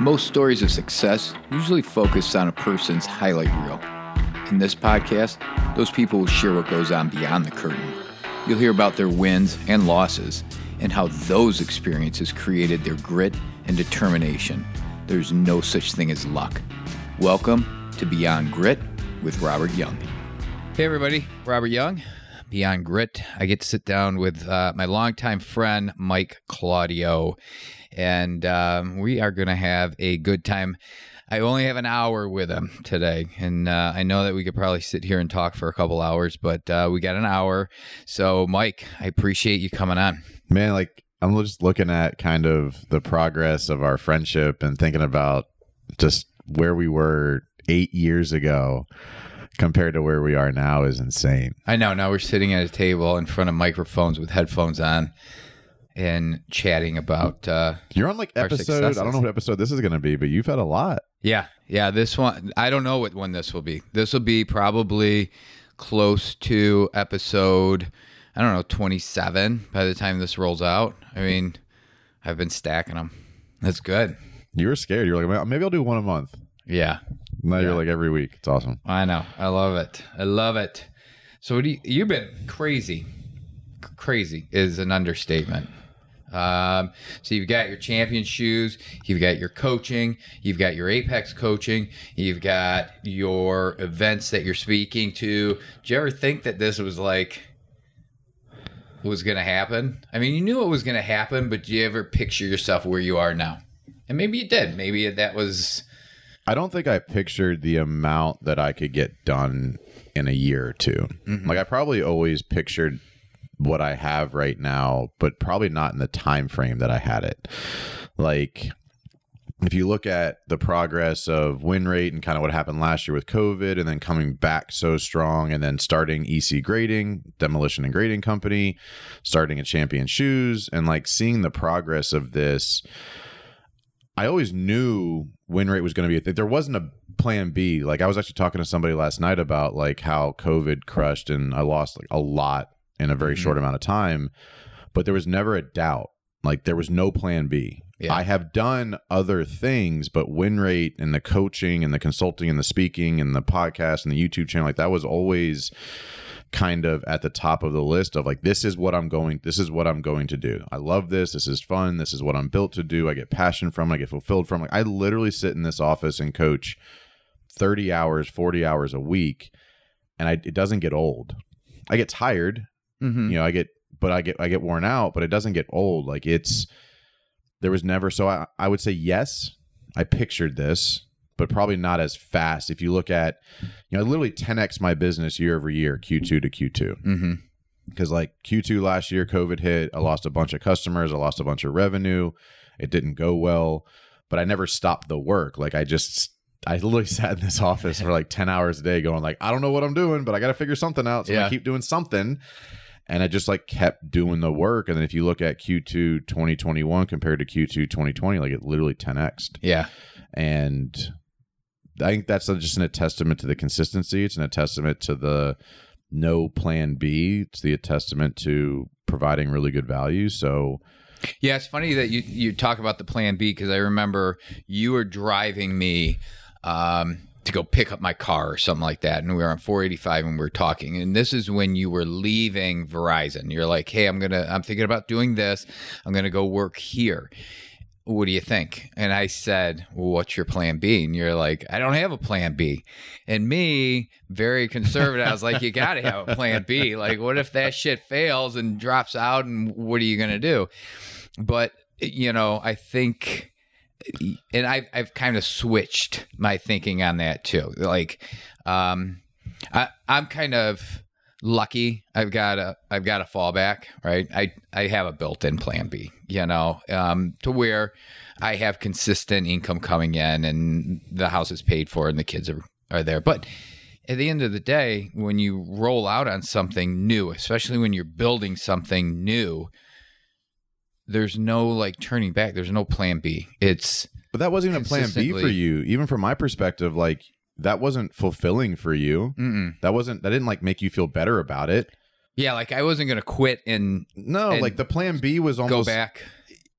Most stories of success usually focus on a person's highlight reel. In this podcast, those people will share what goes on beyond the curtain. You'll hear about their wins and losses and how those experiences created their grit and determination. There's no such thing as luck. Welcome to Beyond Grit with Robert Young. Hey, everybody, Robert Young, Beyond Grit. I get to sit down with uh, my longtime friend, Mike Claudio, and um, we are going to have a good time. I only have an hour with him today, and uh, I know that we could probably sit here and talk for a couple hours, but uh, we got an hour. So, Mike, I appreciate you coming on. Man, like I'm just looking at kind of the progress of our friendship and thinking about just where we were eight years ago compared to where we are now is insane. I know. Now we're sitting at a table in front of microphones with headphones on and chatting about. Uh, You're on like episode. I don't know what episode this is going to be, but you've had a lot. yeah, yeah. This one, I don't know what one this will be. This will be probably close to episode. I don't know, twenty-seven by the time this rolls out. I mean, I've been stacking them. That's good. You were scared. You were like, maybe I'll do one a month. Yeah, Now Yeah. you're like every week. It's awesome. I know. I love it. I love it. So what do you, you've been crazy. Crazy is an understatement. Um, so you've got your champion shoes, you've got your coaching, you've got your Apex coaching, you've got your events that you're speaking to. Did you ever think that this was like was going to happen? I mean, you knew it was going to happen, but do you ever picture yourself where you are now? And maybe you did. Maybe that was I don't think I pictured the amount that I could get done in a year or 2 Like I probably always pictured what I have right now, but probably not in the time frame that I had it. Like if you look at the progress of win rate and kind of what happened last year with COVID and then coming back so strong and then starting EC grading, demolition and grading company, starting a champion shoes and like seeing the progress of this I always knew win rate was going to be a thing. There wasn't a plan B. Like I was actually talking to somebody last night about like how COVID crushed and I lost like a lot in a very Mhm. short amount of time, but there was never a doubt. Like there was no plan B. Yeah. I have done other things, but win rate and the coaching and the consulting and the speaking and the podcast and the YouTube channel, like that was always kind of at the top of the list of like this is what I'm going this is what I'm going to do. I love this. This is fun. This is what I'm built to do. I get passion from, I get fulfilled from. Like I literally sit in this office and coach 30 hours, 40 hours a week and I it doesn't get old. I get tired, Mhm. you know, I get but I get I get worn out, but it doesn't get old. Like it's there was never so I, I would say yes, I pictured this, but probably not as fast. If you look at, you know, I literally 10x my business year over year, Q2 to Q2. Mhm. Because like Q2 last year, COVID hit. I lost a bunch of customers. I lost a bunch of revenue. It didn't go well, but I never stopped the work. Like I just, I literally sat in this office for like 10 hours a day going like, I don't know what I'm doing, but I got to figure something out. So Yeah. I keep doing something. And I just like kept doing the work. And then if you look at Q2 2021 compared to Q2 2020, like it literally 10x'd Yeah. and I think that's just an testament to the consistency. It's an testament to the no plan B. It's the testament to providing really good value. So Yeah, it's funny that you you talk about the plan B because I remember you were driving me um, to go pick up my car or something like that, and we were on 485 and we were talking. And this is when you were leaving Verizon. You're like, "Hey, I'm gonna, I'm thinking about doing this. I'm gonna go work here." What do you think? And I said, well, What's your plan B? And you're like, I don't have a plan B. And me, very conservative, I was like, You got to have a plan B. Like, what if that shit fails and drops out? And what are you going to do? but you know i think and i've, I've kind of switched my thinking on that too. Like um I, i'm kind of lucky. I've got a i've got a fallback right? I i have a built-in plan b you know um to where i have consistent income coming in and the house is paid for and the kids are are there. But at the end of the day when you roll out on something new especially when you're building something new there's no like turning back. There's no plan B. It's but that wasn't even a plan B for you. Even from my perspective, like that wasn't fulfilling for you. mm-mm. That wasn't that didn't like make you feel better about it. yeah, like I wasn't gonna quit and No, And like the plan B was almost go back.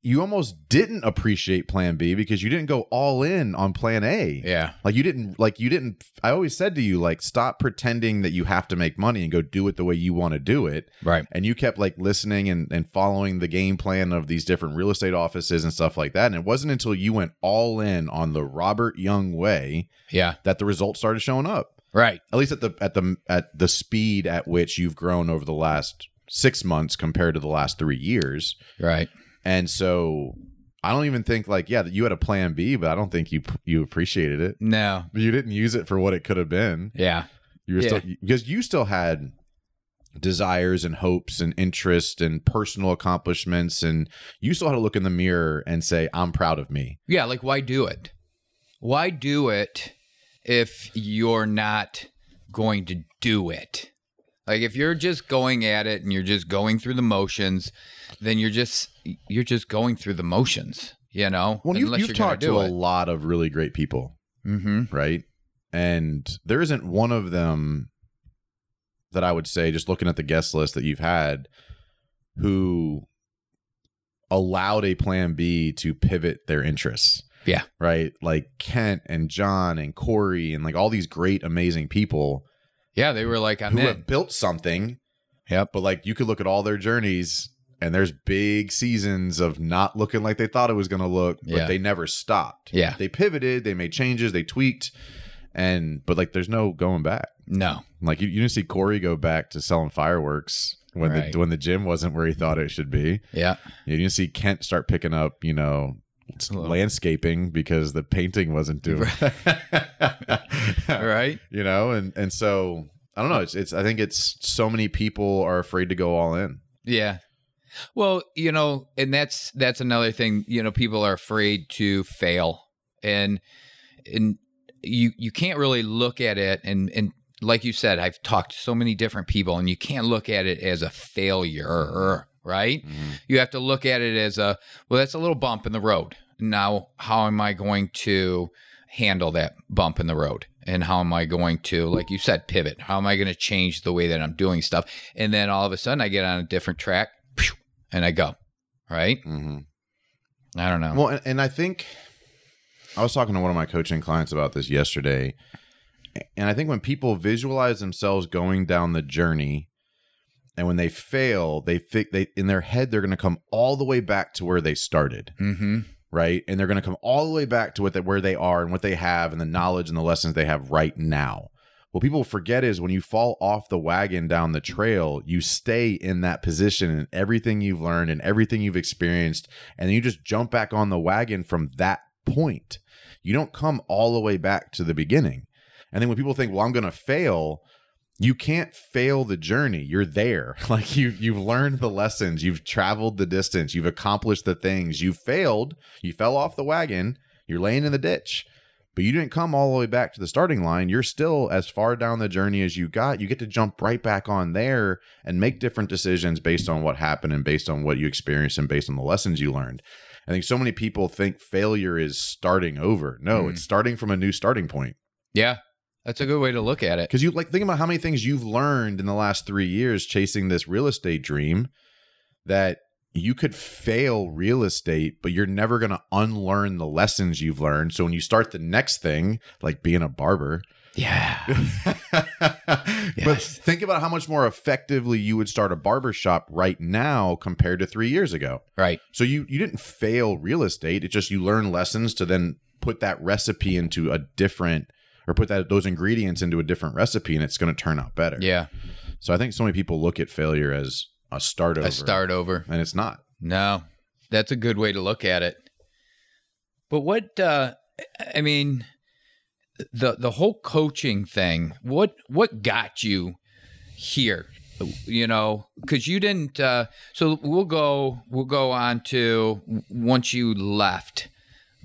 You almost didn't appreciate plan B because you didn't go all in on plan A. Yeah. Like you didn't like you didn't I always said to you like stop pretending that you have to make money and go do it the way you want to do it. Right. And you kept like listening and, and following the game plan of these different real estate offices and stuff like that. And it wasn't until you went all in on the Robert Young way Yeah. that the results started showing up. Right. At least at the at the at the speed at which you've grown over the last six months compared to the last three years. Right. And so I don't even think like yeah, you had a plan B, but I don't think you you appreciated it. No. You didn't use it for what it could have been. Yeah. You were Yeah. still because you still had desires and hopes and interest and personal accomplishments and you still had to look in the mirror and say I'm proud of me. Yeah. Like, why do it? Why do it if you're not going to do it? Like, if you're just going at it and you're just going through the motions, then you're just you're just going through the motions. You know. Well, you, Unless you've you're gonna talked to do a lot of really great people, Mm-hmm. right? And there isn't one of them that I would say, just looking at the guest list that you've had, who allowed a plan B to pivot their interests. Yeah. Right. Like Kent and John and Corey and like all these great, amazing people Yeah, they were like, who in. have built something. Yep. But like you could look at all their journeys and there's big seasons of not looking like they thought it was going to look, but Yeah. they never stopped. Yeah. They pivoted, they made changes, they tweaked. And, but like there's no going back. No. Like you, you didn't see Corey go back to selling fireworks when Right. the when the gym wasn't where he thought it should be. Yeah. You didn't see Kent start picking up, you know, landscaping because the painting wasn't doing. Right. You know, and and so I don't know. It's it's. I think it's so many people are afraid to go all in. Yeah. Well, you know, and that's that's another thing, you know, people are afraid to fail. And and you you can't really look at it and and like you said, I've talked to so many different people and you can't look at it as a failure, right? Mm-hmm. You have to look at it as a well, that's a little bump in the road. Now, how am I going to handle that bump in the road? And how am I going to, like you said, pivot? How am I going to change the way that I'm doing stuff? And then all of a sudden I get on a different track and I go, right? Mm-hmm. I don't know. Well, and, and I think I was talking to one of my coaching clients about this yesterday, and I think when people visualize themselves going down the journey, and when they fail, they think they in their head they're going to come all the way back to where they started. mm-hmm. right? And they're going to come all the way back to what they, where they are and what they have and the knowledge and the lessons they have right now. What people forget is when you fall off the wagon down the trail, you stay in that position and everything you've learned and everything you've experienced, and you just jump back on the wagon from that point. You don't come all the way back to the beginning. And then when people think, "Well, I'm going to fail," you can't fail the journey. You're there. Like you you've learned the lessons, you've traveled the distance, you've accomplished the things. You failed, you fell off the wagon, you're laying in the ditch. But you didn't come all the way back to the starting line. You're still as far down the journey as you got. You get to jump right back on there and make different decisions based on what happened and based on what you experienced and based on the lessons you learned. I think so many people think failure is starting over. No, Mm. it's starting from a new starting point. Yeah. That's a good way to look at it. Because you like think about how many things you've learned in the last three years chasing this real estate dream that you could fail real estate, but you're never going to unlearn the lessons you've learned. So when you start the next thing, like being a barber, Yeah. but think about how much more effectively you would start a barber shop right now compared to three years ago. Right. So you you didn't fail real estate. It's just you learn lessons to then put that recipe into a different or put that those ingredients into a different recipe and it's going to turn out better. Yeah. So I think so many people look at failure as a start over. A start over. and it's not. No, that's a good way to look at it. But what uh I mean the the whole coaching thing, what what got you here? You know, cuz you didn't uh so we'll go we'll go on to once you left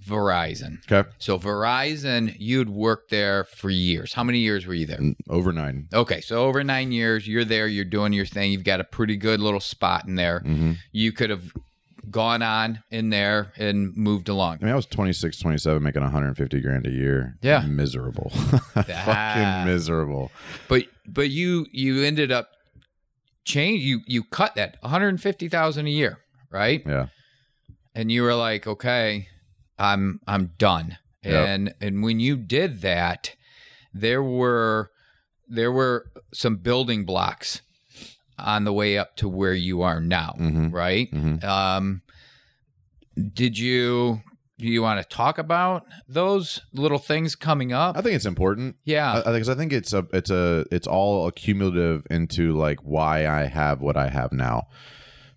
Verizon. Okay. So Verizon, you'd worked there for years. How many years were you there? Over nine. Okay, so over 9 years, you're there, you're doing your thing. You've got a pretty good little spot in there Mm-hmm. you could have gone on in there and moved along. I mean, I was 26, 27, making 150 grand a year. Yeah. Miserable. Fucking miserable. But but you you ended up change you you cut that 150,000 a year, right? Yeah. and you were like, "Okay, I'm I'm done." Yep. And and when you did that, there were there were some building blocks on the way up to where you are now, Mhm. right? Mhm. Um, did you do you want to talk about those little things coming up? I think it's important. yeah. I, I, I think it's a it's a it's all accumulative into like why I have what I have now.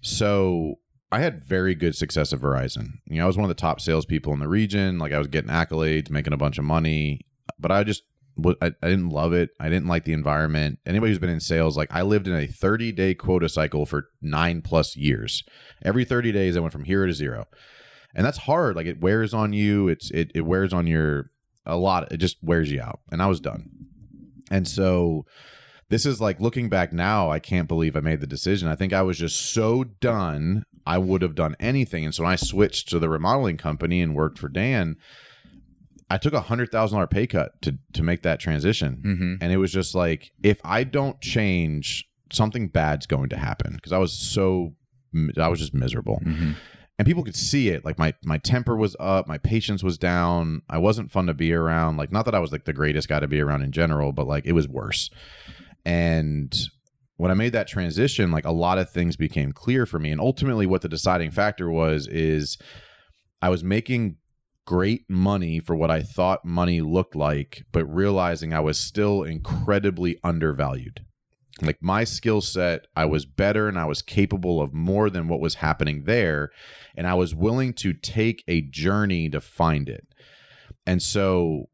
So I had very good success at Verizon. You know, I was one of the top salespeople in the region. Like I was getting accolades, making a bunch of money, but I just I, I didn't love it. I didn't like the environment. Anybody who's been in sales, like I lived in a 30 day quota cycle for nine plus years. Every 30 days, I went from hero to zero, and that's hard. Like it wears on you. It's it it wears on your a lot. It just wears you out. And I was done. And so this is like looking back now, I can't believe I made the decision. I think I was just so done. I would have done anything. And so when I switched to the remodeling company and worked for Dan, I took a hundred thousand dollar pay cut to to make that transition. mm-hmm. And it was just like, if I don't change, something bad's going to happen. Because I was so I was just miserable Mm-hmm. and people could see it like my my temper was up my patience was down i wasn't fun to be around like not that i was like the greatest guy to be around in general but like it was worse and when i made that transition like a lot of things became clear for me. And ultimately what the deciding factor was is i was making great money for what i thought money looked like but realizing i was still incredibly undervalued. Like my skill set i was better and i was capable of more than what was happening there and i was willing to take a journey to find it. And so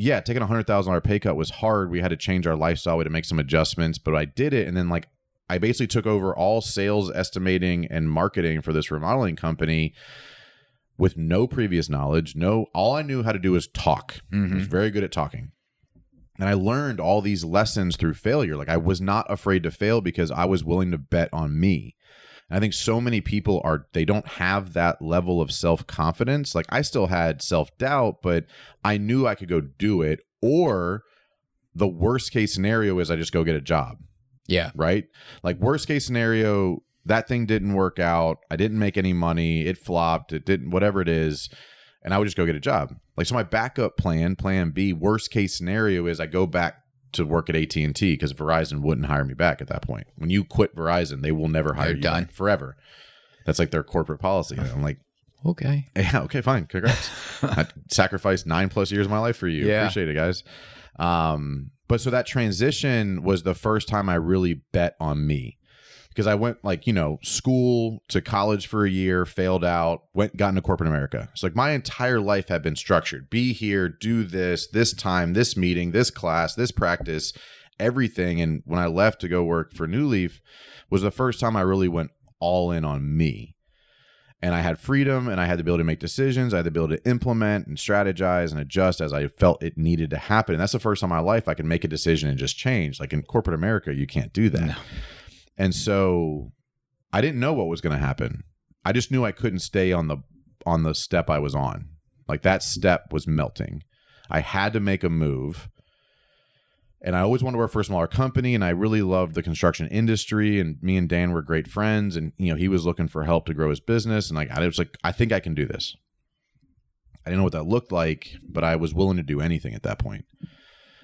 yeah taking a hundred thousand dollar pay cut was hard. We had to change our lifestyle. We had to make some adjustments but i did it. And then like i basically took over all sales estimating and marketing for this remodeling company with no previous knowledge. No all i knew how to do was talk. I was mm-hmm. very good at talking. And I learned all these lessons through failure. Like I was not afraid to fail because I was willing to bet on me. And I think so many people are they don't have that level of self-confidence. Like I still had self-doubt, but I knew I could go do it or the worst case scenario is I just go get a job, Yeah. right? Like worst case scenario that thing didn't work out. I didn't make any money. It flopped. It didn't whatever it is and I would just go get a job. Like so, my backup plan, Plan B, worst case scenario is I go back to work at AT and T because Verizon wouldn't hire me back at that point. When you quit Verizon, they will never hire They're you done. back forever. That's like their corporate policy. And I'm like, Okay. yeah, okay, fine, congrats. I sacrificed nine plus years of my life for you. Yeah. Appreciate it, guys. Um, but so that transition was the first time I really bet on me because I went like you know school to college for a year, failed out, went got into corporate America. So like my entire life had been structured: be here, do this, this time, this meeting, this class, this practice, everything. And when I left to go work for New Leaf, was the first time I really went all in on me. And I had freedom and I had the ability to make decisions. I had the ability to implement and strategize and adjust as I felt it needed to happen. And that's the first time in my life I can make a decision and just change. Like in corporate America, you can't do that. No. And so I didn't know what was going to happen. I just knew I couldn't stay on the on the step I was on. Like that step was melting. I had to make a move. And I always wanted to work for a smaller company and I really loved the construction industry and me and Dan were great friends and you know he was looking for help to grow his business and like I was like I think I can do this. I didn't know what that looked like, but I was willing to do anything at that point.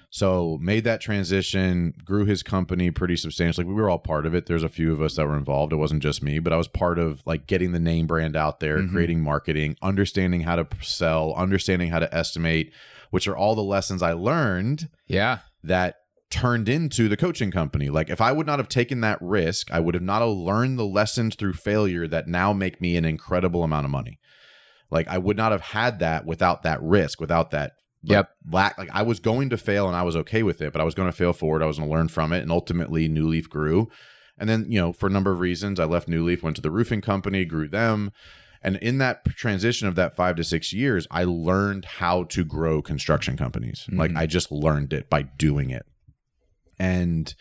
So made that transition, grew his company pretty substantially. We were all part of it. There's a few of us that were involved. It wasn't just me, but I was part of like getting the name brand out there, Mhm. creating marketing, understanding how to sell, understanding how to estimate, which are all the lessons I learned Yeah. that turned into the coaching company. Like if I would not have taken that risk, I would have not have learned the lessons through failure that now make me an incredible amount of money. Like I would not have had that without that risk, without that like, Yep. lack. Like I was going to fail and I was okay with it, but I was going to fail forward. I was going to learn from it, and ultimately New Leaf grew. And then you know for a number of reasons, I left New Leaf, went to the roofing company, grew them. And in that transition of that five to six years, I learned how to grow construction companies. Like Mhm. I just learned it by doing it. And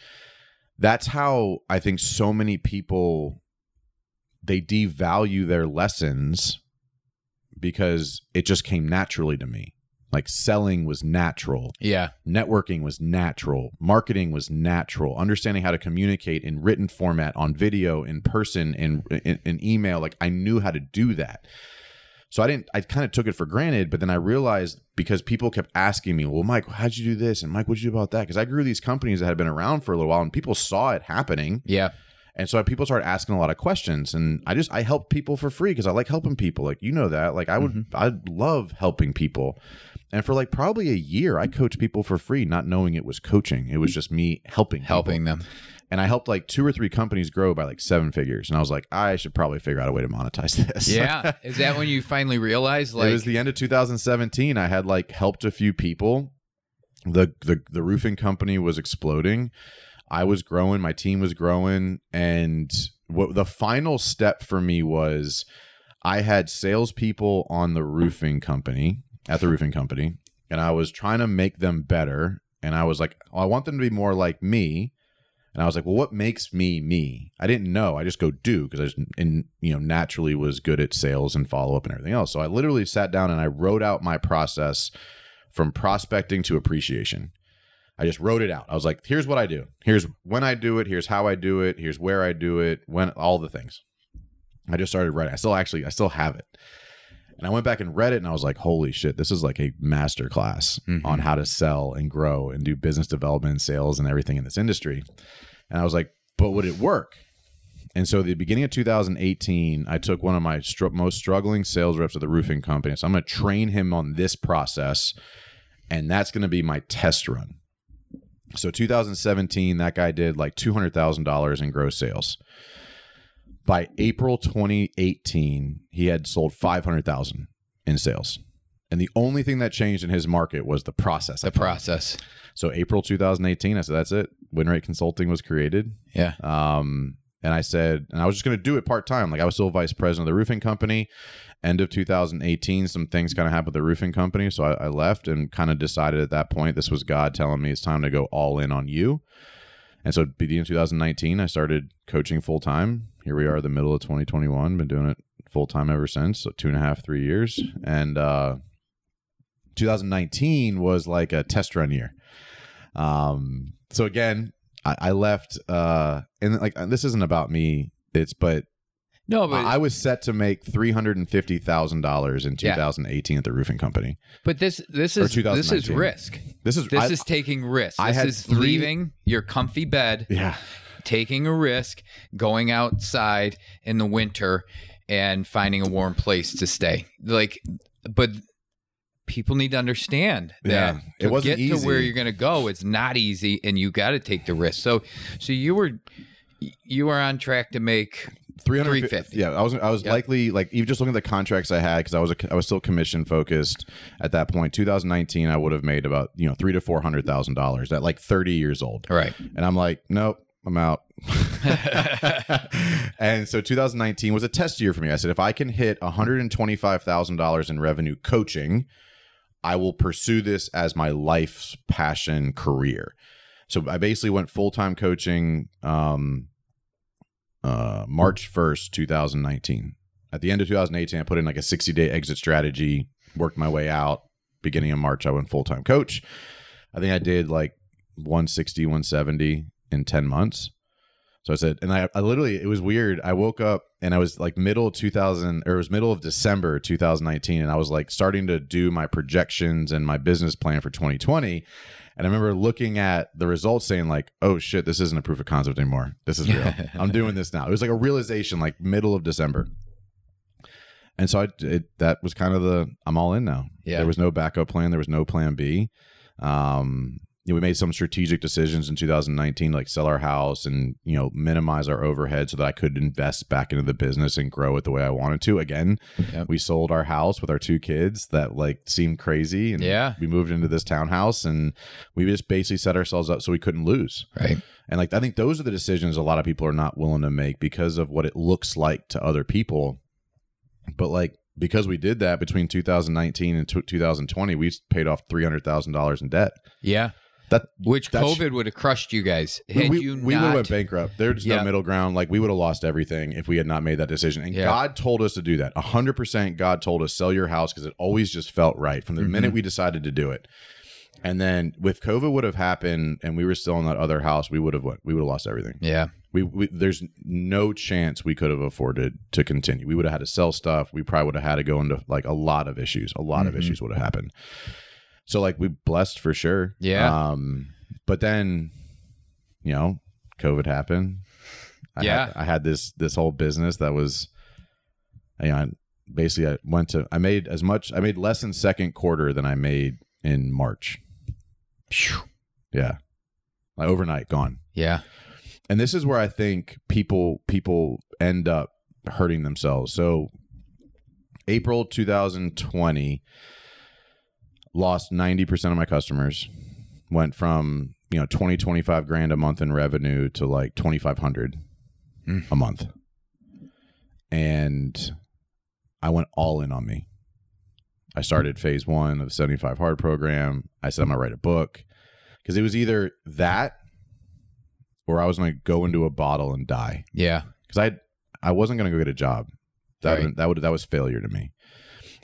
that's how I think so many people they devalue their lessons because it just came naturally to me. Like selling was natural, Yeah. networking was natural, marketing was natural, understanding how to communicate in written format, on video, in person, in, in, in email. Like I knew how to do that. So I didn't. I kind of took it for granted, but then I realized because people kept asking me, "Well, Mike, how'd you do this?" and Mike, what'd you do about that? Because I grew these companies that had been around for a little while, and people saw it happening. Yeah. And so people started asking a lot of questions, and I just I help people for free because I like helping people. Like you know that. Like I would Mm-hmm. I love helping people. And for like probably a year, I coached people for free, not knowing it was coaching. It was just me helping people. Helping them. And I helped like two or three companies grow by like seven figures. And I was like, I should probably figure out a way to monetize this. Yeah. Is that when you finally realized like it was the end of 2017. I had like helped a few people. The the the roofing company was exploding. I was growing, my team was growing, and what the final step for me was I had salespeople on the roofing company at the roofing company, and I was trying to make them better. And I was like, oh, I want them to be more like me. And I was like, well, what makes me me? I didn't know. I just go do because I just, and, you know, naturally was good at sales and follow up and everything else. So I literally sat down and I wrote out my process from prospecting to appreciation. I just wrote it out. I was like, here's what I do. Here's when I do it. Here's how I do it. Here's where I do it. When all the things. I just started writing. I still actually, I still have it. And I went back and read it and I was like, holy shit, this is like a master class Mhm. on how to sell and grow and do business development and sales and everything in this industry. And I was like, but would it work? And so, the beginning of 2018, I took one of my str- most struggling sales reps of the roofing company. So, I'm going to train him on this process, and that's going to be my test run. So, 2017, that guy did like $200,000 in gross sales. By April 2018, he had sold 500,000 in sales. And the only thing that changed in his market was the process. The process. So April 2018, I said, that's it. Win Rate Consulting was created. Yeah. Um, and I said, and I was just going to do it part time. Like I was still vice president of the roofing company. End of 2018, some things kind of happened with the roofing company. So I, I left and kind of decided at that point, this was God telling me it's time to go all in on you. And so beginning 2019, I started coaching full time. Here we are, the middle of 2021. Been doing it full time ever since. So two and a half, three years. And uh, 2019 was like a test run year. Um, so again, I, I left, uh, and like this isn't about me. It's but No, but I was set to make three hundred and fifty thousand dollars in Yeah. 2018 at the roofing company. but this this is this is risk. This is This I- is taking risks. I This had is three- leaving your comfy bed, yeah. Taking a risk, going outside in the winter and finding a warm place to stay. Like but people need to understand that Yeah, it to wasn't get to where you're going to go it's not easy and you got to take the risk. So so you were you were on track to make 350 350. yeah i was i was Yep. likely like even just looking at the contracts i had because i was a, i was still commission focused at that point 2019 i would have made about you know three to four hundred thousand dollars at like 30 years old right and i'm like nope i'm out and so 2019 was a test year for me i said if i can hit $125000 in revenue coaching i will pursue this as my life's passion career so i basically went full-time coaching um, uh, March 1st, 2019. At the end of 2018, I put in like a 60 day exit strategy, worked my way out. Beginning of March, I went full time coach. I think I did like 160, 170 in 10 months. So I said, and I, I literally, it was weird. I woke up and I was like middle of 2000, or it was middle of December 2019. And I was like starting to do my projections and my business plan for 2020. And I remember looking at the results saying, like, oh shit, this isn't a proof of concept anymore. This is real. I'm doing this now. It was like a realization, like middle of December. And so I, it, that was kind of the, I'm all in now. Yeah. There was no backup plan. There was no plan B. Um, you know, we made some strategic decisions in 2019, like sell our house and, you know, minimize our overhead so that I could invest back into the business and grow it the way I wanted to. Again, Yep. we sold our house with our two kids that like seemed crazy. And Yeah. we moved into this townhouse and we just basically set ourselves up so we couldn't lose. Right. And like I think those are the decisions a lot of people are not willing to make because of what it looks like to other people. But like because we did that between 2019 and t- 2020, we paid off three hundred thousand dollars in debt. Yeah. That Which COVID would have crushed you guys we, we, you we would have went bankrupt. There's Yeah. no middle ground. Like we would have lost everything if we had not made that decision. And Yeah. God told us to do that. hundred percent. God told us sell your house because it always just felt right from the Mhm. minute we decided to do it. And then with COVID would have happened, and we were still in that other house, we would have went. We would have lost everything. yeah. We, we there's no chance we could have afforded to continue. We would have had to sell stuff. We probably would have had to go into like a lot of issues. A lot of Mhm. issues would have happened. So like we blessed for sure. Yeah. Um, but then, you know, COVID happened. I Yeah. Had, I had this this whole business that was, you know, basically I went to I made as much I made less in second quarter than I made in March. Phew. Yeah. Like overnight gone. Yeah. And this is where I think people people end up hurting themselves. So April 2020 lost 90% of my customers. Went from, you know, 20 25 grand a month in revenue to like 2500 Mm. a month. And I went all in on me. I started phase 1 of the 75 hard program. I said I'm going to write a book because it was either that or I was going to go into a bottle and die Yeah. because I I wasn't going to go get a job. That Right. would, that would that was failure to me.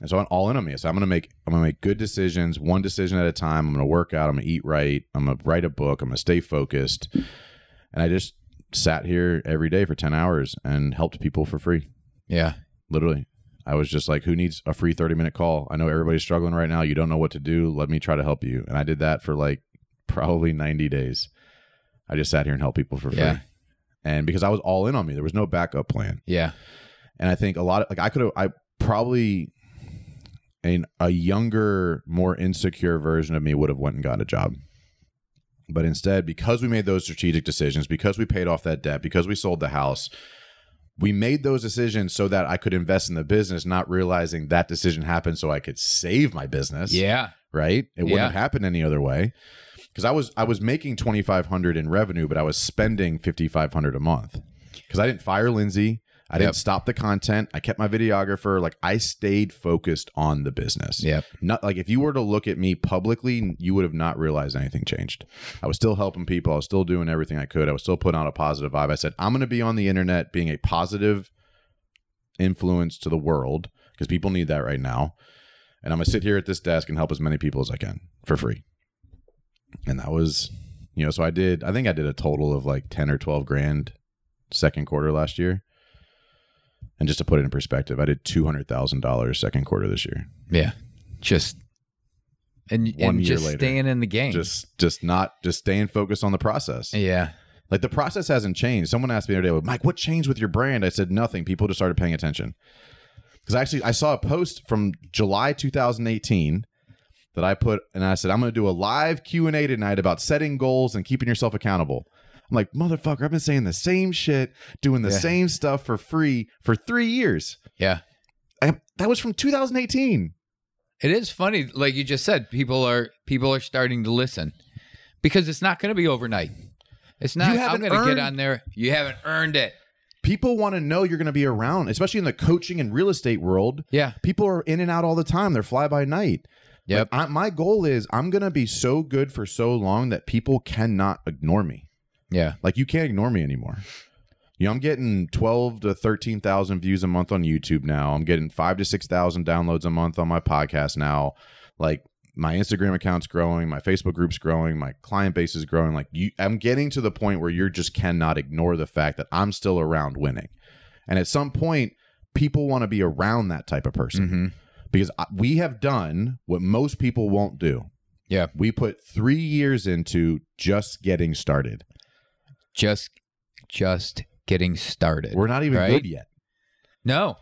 And so I'm all in on me. So I'm going to make I'm to make good decisions, one decision at a time. I'm going to work out. I'm going to eat right. I'm going to write a book. I'm going to stay focused. And I just sat here every day for 10 hours and helped people for free. Yeah. Literally. I was just like, who needs a free 30 minute call? I know everybody's struggling right now. You don't know what to do. Let me try to help you. And I did that for like probably 90 days. I just sat here and helped people for free. Yeah. And because I was all in on me, there was no backup plan. Yeah. And I think a lot of like I could have I probably in a younger, more insecure version of me would have went and got a job. But instead, because we made those strategic decisions, because we paid off that debt, because we sold the house, we made those decisions so that I could invest in the business, not realizing that decision happened so I could save my business. Yeah. Right? It wouldn't have happened any other way. Because I was I was making twenty five hundred in revenue, but I was spending fifty five hundred a month. Because I didn't fire Lindsay. I didn't Yep. stop the content. I kept my videographer. Like I stayed focused on the business. Yep. Not like if you were to look at me publicly, you would have not realized anything changed. I was still helping people. I was still doing everything I could. I was still putting out a positive vibe. I said, I'm going to be on the internet being a positive influence to the world because people need that right now. And I'm going to sit here at this desk and help as many people as I can for free. And that was, you know, so I did, I think I did a total of like 10 or 12 grand second quarter last year. And just to put it in perspective, I did $200,000 second quarter this year. Yeah. Just and, One and year just later. staying in the game. just just not just staying focused on the process yeah. like the process hasn't changed someone asked me the other day mike what changed with your brand i said nothing people just started paying attention because actually i saw a post from july 2018 that i put and i said i'm going to do a live q&a tonight about setting goals and keeping yourself accountable i'm like motherfucker i've been saying the same shit doing the Yeah. same stuff for free for three years Yeah. I, that was from 2018 It is funny, like you just said, people are people are starting to listen because it's not going to be overnight. It's not. I'm going to get on there. You haven't earned it. people want to know you're going to be around especially in the coaching and real estate world Yeah. people are in and out all the time. They're fly by night. Yep. Like, I, my goal is I'm gonna be so good for so long that people cannot ignore me. Yeah. Like you can't ignore me anymore. You know, I'm getting twelve to thirteen thousand views a month on YouTube now. I'm getting five to six thousand downloads a month on my podcast now. Like my Instagram account's growing, my Facebook group's growing, my client base is growing. Like you, I'm getting to the point where you just cannot ignore the fact that I'm still around winning. And at some point, people want to be around that type of person hmm because we have done what most people won't do. Yeah. We put three years into just getting started. Just, just getting started. We're not even Right. good yet, no.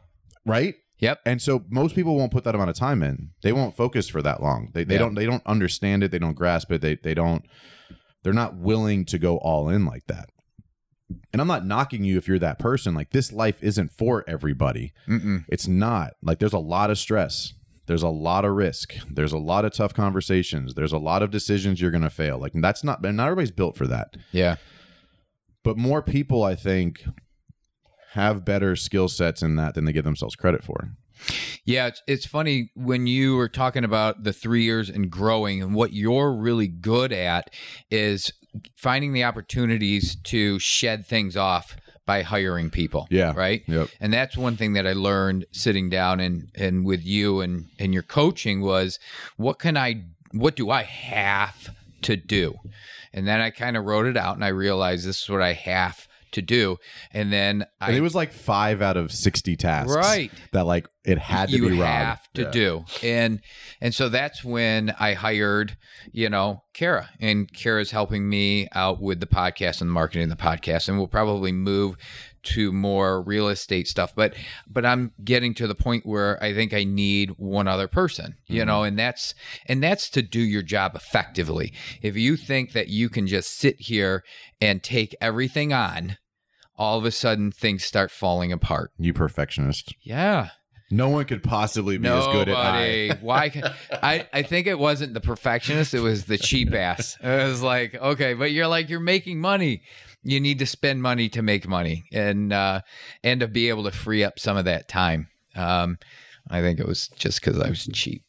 right? Yep. And so most people won't put that amount of time in. They won't focus for that long. They, they Yeah. don't they don't understand it. They don't grasp it. They they don't they're not willing to go all in like that. And I'm not knocking you if you're that person. Like this life isn't for everybody. Mm-mm. It's not. Like there's a lot of stress. There's a lot of risk. There's a lot of tough conversations. There's a lot of decisions you're going to fail. Like that's not not everybody's built for that. Yeah. But more people I think have better skill sets in that than they give themselves credit for. Yeah, it's, it's funny when you were talking about the three years and growing, and what you're really good at is finding the opportunities to shed things off by hiring people. Yeah. Right. Yep. And that's one thing that I learned sitting down and and with you and and your coaching was what can I what do I have to do? And then I kind of wrote it out and I realized this is what I have to do, and then And I it was like five out of sixty tasks, Right. That like it had to you be Rob. have to Yeah. do and and so that's when i hired you know kara and kara's helping me out with the podcast and the marketing of the podcast and we'll probably move to more real estate stuff but but i'm getting to the point where i think i need one other person you mm-hmm. know and that's and that's to do your job effectively if you think that you can just sit here and take everything on all of a sudden things start falling apart You perfectionist. yeah No one could possibly be as good at I. Nobody. Why? ca- I I think it wasn't the perfectionist. It was the cheap ass. It was like, okay, but you're like you're making money. You need to spend money to make money, and uh, and to be able to free up some of that time. Um, I think it was just because I was cheap.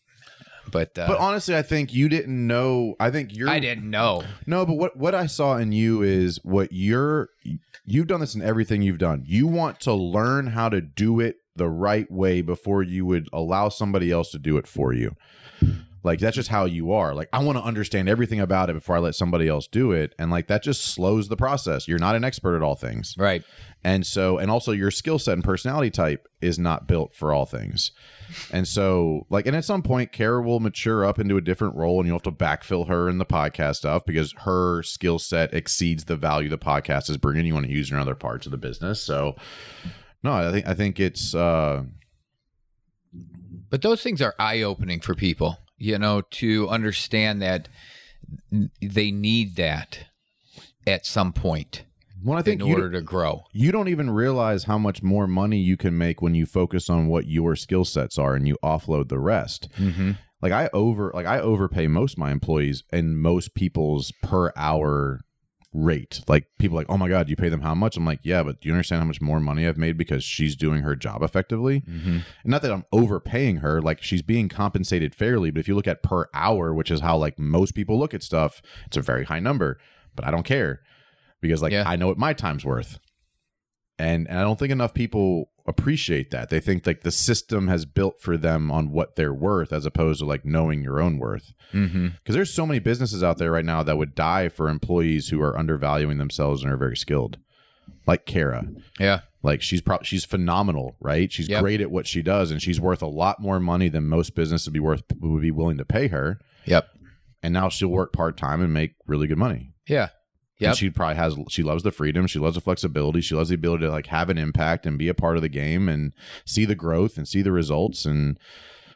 But, uh, But honestly, I think you didn't know. I think you're. I didn't know. No, but what what I saw in you is what you're. You've done this in everything you've done. You want to learn how to do it the right way before you would allow somebody else to do it for you. Like that's just how you are. Like I want to understand everything about it before I let somebody else do it, and like that just slows the process. You're not an expert at all things. Right. And so, and also your skill set and personality type is not built for all things. And so, like, and at some point, Kara will mature up into a different role and you'll have to backfill her in the podcast stuff because her skill set exceeds the value the podcast is bringing. You want to use in other parts of the business. So, no, I think, I think it's, uh, But those things are eye opening for people, you know, to understand that they need that at some point when I think in order to grow. you don't even realize how much more money you can make when you focus on what your skill sets are and you offload the rest. Mm-hmm. like I over like I overpay most of my employees and most people's per hour rate. Like people are like, oh my god, you pay them how much? I'm like, yeah, but do you understand how much more money I've made because she's doing her job effectively? Mm-hmm. And not that I'm overpaying her, like she's being compensated fairly. But if you look at per hour, which is how like most people look at stuff, it's a very high number. But I don't care because like Yeah. I know what my time's worth. And and I don't think enough people appreciate that. They think like the system has built for them on what they're worth as opposed to like knowing your own worth. Mm-hmm. Because there's so many businesses out there right now that would die for employees who are undervaluing themselves and are very skilled. Like Kara. Yeah. Like she's pro- she's phenomenal, right? She's Yep. great at what she does and she's worth a lot more money than most businesses would be worth would be willing to pay her. Yep. And now she'll work part-time and make really good money. Yeah. Yep. And she probably has she loves the freedom, she loves the flexibility, she loves the ability to like have an impact and be a part of the game and see the growth and see the results and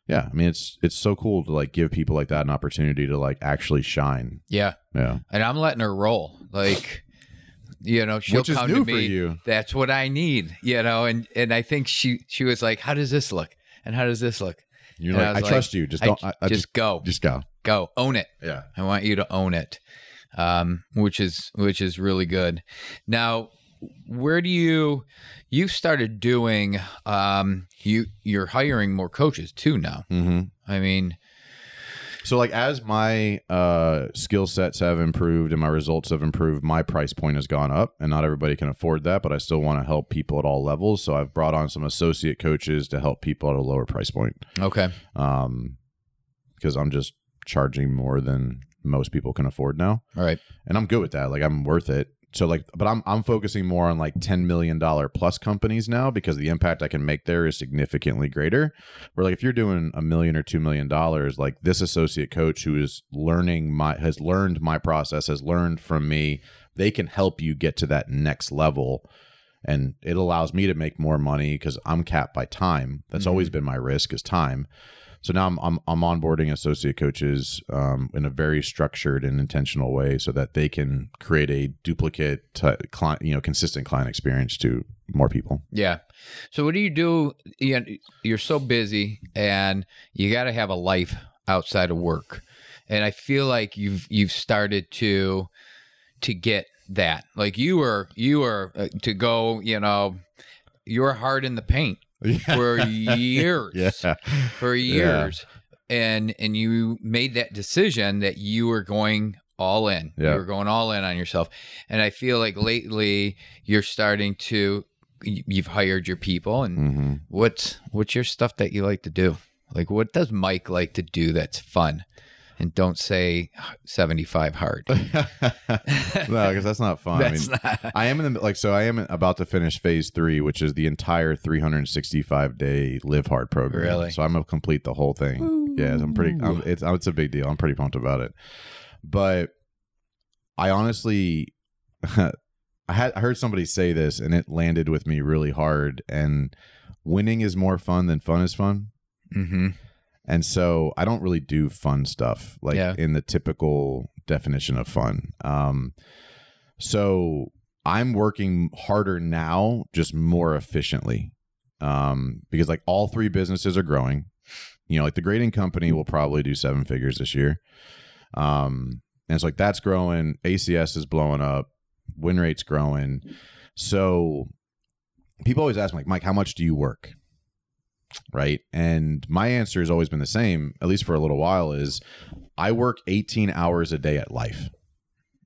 yeah, I mean it's it's so cool to like give people like that an opportunity to like actually shine. Yeah. Yeah. And I'm letting her roll. Like, you know, she'll Which come to me. you. That's what I need. You know, and and I think she she was like, "How does this look? And how does this look?" You're And I like I, like, trust you. Just I- don't I, I just, just go, just go. go, own it. Yeah. I want you to own it, um, which is which is really good. Now, where do you you started doing? Um, you you're hiring more coaches too now. Mhm. I mean, So like as my uh skill sets have improved and my results have improved, my price point has gone up and not everybody can afford that, but I still want to help people at all levels. So I've brought on some associate coaches to help people at a lower price point. okay, Um because I'm just charging more than most people can afford now. all right, And I'm good with that. Like I'm worth it. So like but I'm I'm focusing more on like 10 million dollar plus companies now because the impact I can make there is significantly greater. Where like if you're doing a million or 2 million dollars, like this associate coach who is learning my has learned my process, has learned from me, they can help you get to that next level and it allows me to make more money because I'm capped by time. That's always mm-hmm. been my risk is time. So now I'm I'm, I'm onboarding associate coaches um, in a very structured and intentional way, so that they can create a duplicate t- client, you know, consistent client experience to more people. yeah. So what do you do? You're so busy, and you got to have a life outside of work. And I feel like you've you've started to to get that. Like you were you were uh, to go. You know, you were hard in the paint for years. Yeah, for years. And and you made that decision that you were going all in. Yeah. you were going all in on yourself. And i feel like lately you're starting to you've hired your people. And hmm what's what's your stuff that you like to do? Like what does mike like to do that's fun and don't say 75 hard. no, because that's not fun. That's I mean, not. I am in the like so I am about to finish phase three, which is the entire 365 day live hard program. Really? So I'm gonna complete the whole thing. Yeah, I'm pretty. I'm, it's it's a big deal. I'm pretty pumped about it. But I honestly, I had I heard somebody say this, and it landed with me really hard. And winning is more fun than fun is fun. Mm-hmm. And so I don't really do fun stuff like Yeah. in the typical definition of fun. Um, so I'm working harder now, just more efficiently. Um, because like all three businesses are growing. You know, like the grading company will probably do seven figures this year. Um, and it's like that's growing. ACS is blowing up. Win rate's growing. So people always ask me, like, Mike, how much do you work? Right? And my answer has always been the same, at least for a little while, is I work 18 hours a day at life.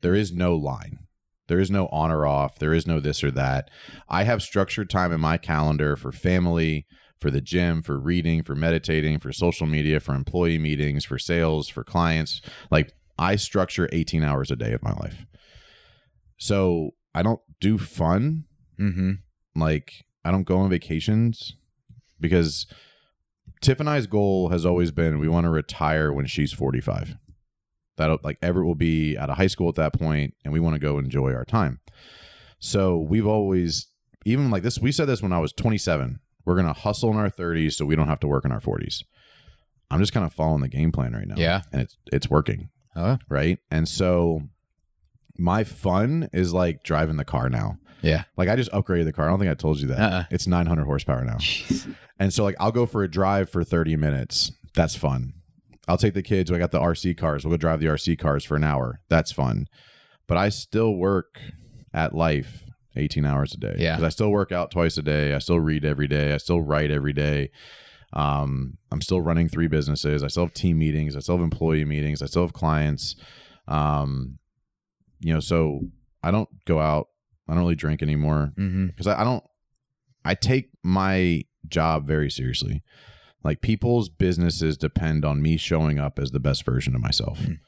There is no line. There is no on or off. There is no this or that. I have structured time in my calendar for family, for the gym, for reading, for meditating, for social media, for employee meetings, for sales, for clients. Like I structure 18 hours a day of my life. So I don't do fun Mm-hmm. like I don't go on vacations because Tiff and I's goal has always been we want to retire when she's 45. That like Everett will be out of high school at that point and we want to go enjoy our time. So we've always even like this we said this when I was 27. We're going to hustle in our 30s so we don't have to work in our 40s. I'm just kind of following the game plan right now. Yeah. And it's it's working Oh, right? And so my fun is like driving the car now. yeah. Like I just upgraded the car. I don't think I told you that. Uh-uh. It's 900 horsepower now. Jeez. And so like I'll go for a drive for 30 minutes. That's fun. I'll take the kids. I got the RC cars. We'll go drive the RC cars for an hour. That's fun. But I still work at life 18 hours a day. Yeah. Because I still work out twice a day. I still read every day. I still write every day. Um, I'm still running three businesses. I still have team meetings. I still have employee meetings. I still have clients. Um, you know, so I don't go out. I don't really drink anymore Mm-hmm. because I, I don't i take my job very seriously like people's businesses depend on me showing up as the best version of myself Mm.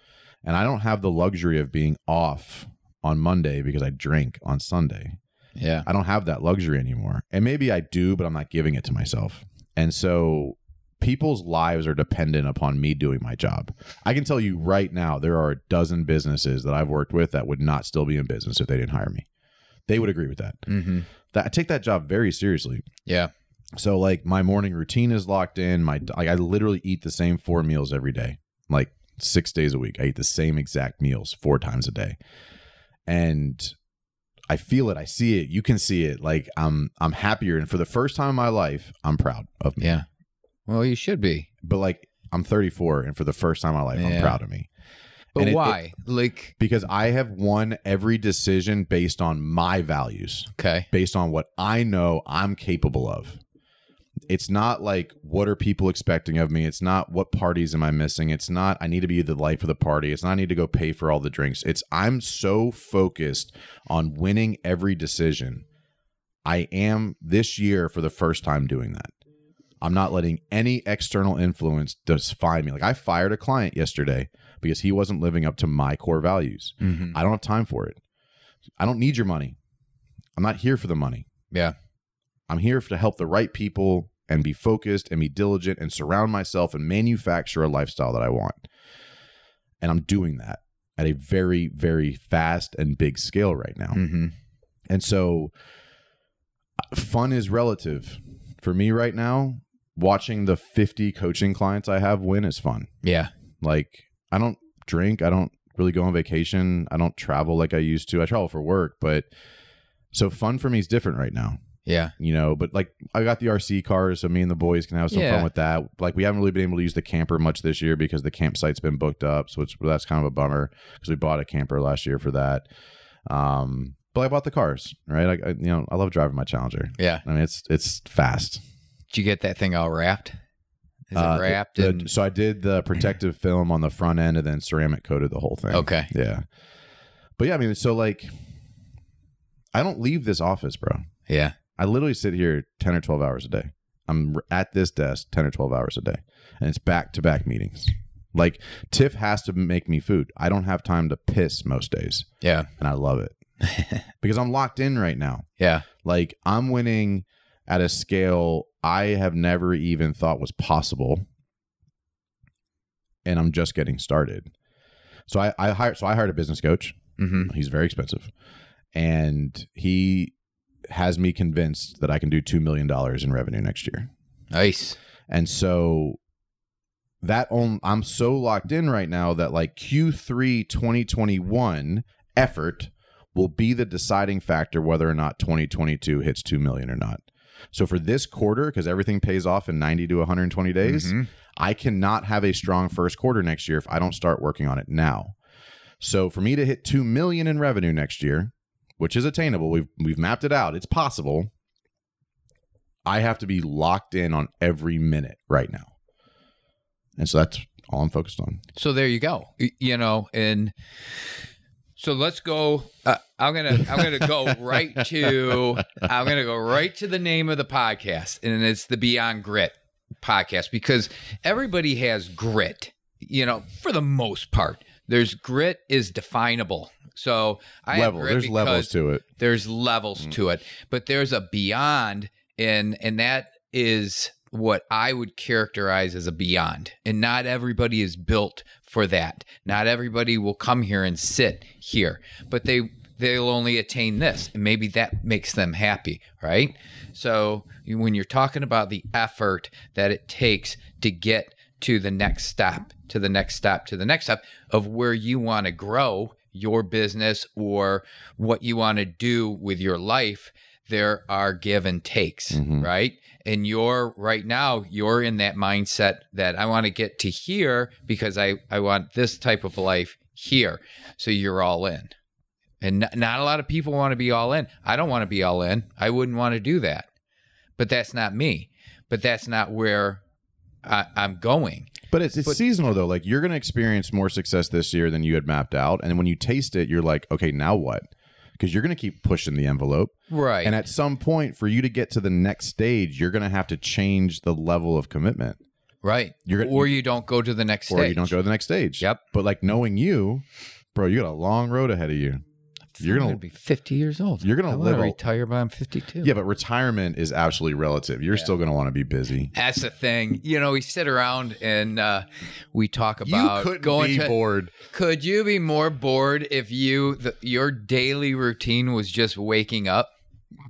and i don't have the luxury of being off on monday because i drink on sunday Yeah. i don't have that luxury anymore and maybe i do but i'm not giving it to myself and so people's lives are dependent upon me doing my job i can tell you right now there are a dozen businesses that i've worked with that would not still be in business if they didn't hire me they would agree with that Mm-hmm. that I take that job very seriously. Yeah. So like my morning routine is locked in. My like I literally eat the same four meals every day. Like 6 days a week. I eat the same exact meals four times a day. And I feel it. I see it. You can see it. Like I'm I'm happier and for the first time in my life, I'm proud of me. Yeah. Well, you should be. But like I'm 34 and for the first time in my life, I'm Yeah. proud of me. But And it- why? like, Because I have won every decision based on my values. okay. based on what I know I'm capable of. It's not like what are people expecting of me? It's not what parties am I missing? It's not I need to be the life of the party. It's not I need to go pay for all the drinks. It's I'm so focused on winning every decision. I am this year for the first time doing that. I'm not letting any external influence define me. Like I fired a client yesterday because he wasn't living up to my core values. Mm-hmm. I don't have time for it. I don't need your money. I'm not here for the money. Yeah. I'm here to help the right people and be focused and be diligent and surround myself and manufacture a lifestyle that I want. And I'm doing that at a very, very fast and big scale right now. Mm-hmm. And so uh, fun is relative. For me right now, watching the 50 coaching clients I have win is fun. Yeah. Like I don't drink, I don't really go on vacation, I don't travel like I used to. I travel for work, but so fun for me is different right now Yeah. you know but like i got the rc cars so me and the boys can have some Yeah. fun with that like we haven't really been able to use the camper much this year because the campsite's been booked up so it's that's kind of a bummer because we bought a camper last year for that um but i bought the cars right I, I you know i love driving my challenger Yeah. i mean it's it's fast Did you get that thing all wrapped? Is Uh, it wrapped? the- so i did the protective film on the front end and then ceramic coated the whole thing okay. yeah but yeah i mean so like i don't leave this office bro Yeah. I literally sit here 10 or 12 hours a day. I'm at this desk 10 or 12 hours a day. And it's back to back meetings. Like Tiff has to make me food. I don't have time to piss most days, Yeah. and I love it because I'm locked in right now. Yeah. Like I'm winning at a scale I have never even thought was possible, and I'm just getting started. So I, I hired so I hired a business coach. hmm He's very expensive, and he has me convinced that I can do two million dollars in revenue next year. Nice. And so that on I'm so locked in right now that like Q3 2021 effort will be the deciding factor whether or not 2022 hits 2 million or not. So for this quarter because everything pays off in 90 to 120 days, Mhm. I cannot have a strong first quarter next year if I don't start working on it now. So for me to hit 2 million in revenue next year, which is attainable, we've we've mapped it out, it's possible. I have to be locked in on every minute right now. And so that's all I'm focused on. So there you go. You know, and so let's go. Uh, I'm gonna I'm gonna go right to I'm gonna go right to the name of the podcast, and it's the Beyond Grit podcast because everybody has grit. You know, for the most part, there's grit is definable. So I Level. There's levels to it. there's levels to it but there's a beyond and and that is what i would characterize as a beyond and not everybody is built for that. Not everybody will come here and sit here but they they'll only attain this and maybe that makes them happy right? So when you're talking about the effort that it takes to get to the next step to the next step to the next step of where you want to grow your business or what you want to do with your life there are give and takes Mhm. right and you're right now you're in that mindset that i want to get to here because i i want this type of life here. So you're all in. And n- not a lot of people want to be all in. I don't want to be all in. I wouldn't want to do that. But that's not me. But that's not where I, i'm going. But it's it's But- seasonal though. Like you're going to experience more success this year than you had mapped out, and when you taste it, you're like, okay, now what? Because you're going to keep pushing the envelope, right and at some point, for you to get to the next stage, you're going to have to change the level of commitment, right You're gonna- or you don't go to the next or stage Or you don't go to the next stage. Yep. But like knowing you, bro, you got a long road ahead of you. You're gonna gonna be 50 years old. You're gonna I live retire by I'm 52. Yeah, but retirement is absolutely relative. You're still going to want to be busy. That's the thing. You know, we sit around and uh, we talk about you going to. bored. Could you be more bored if you the, your daily routine was just waking up?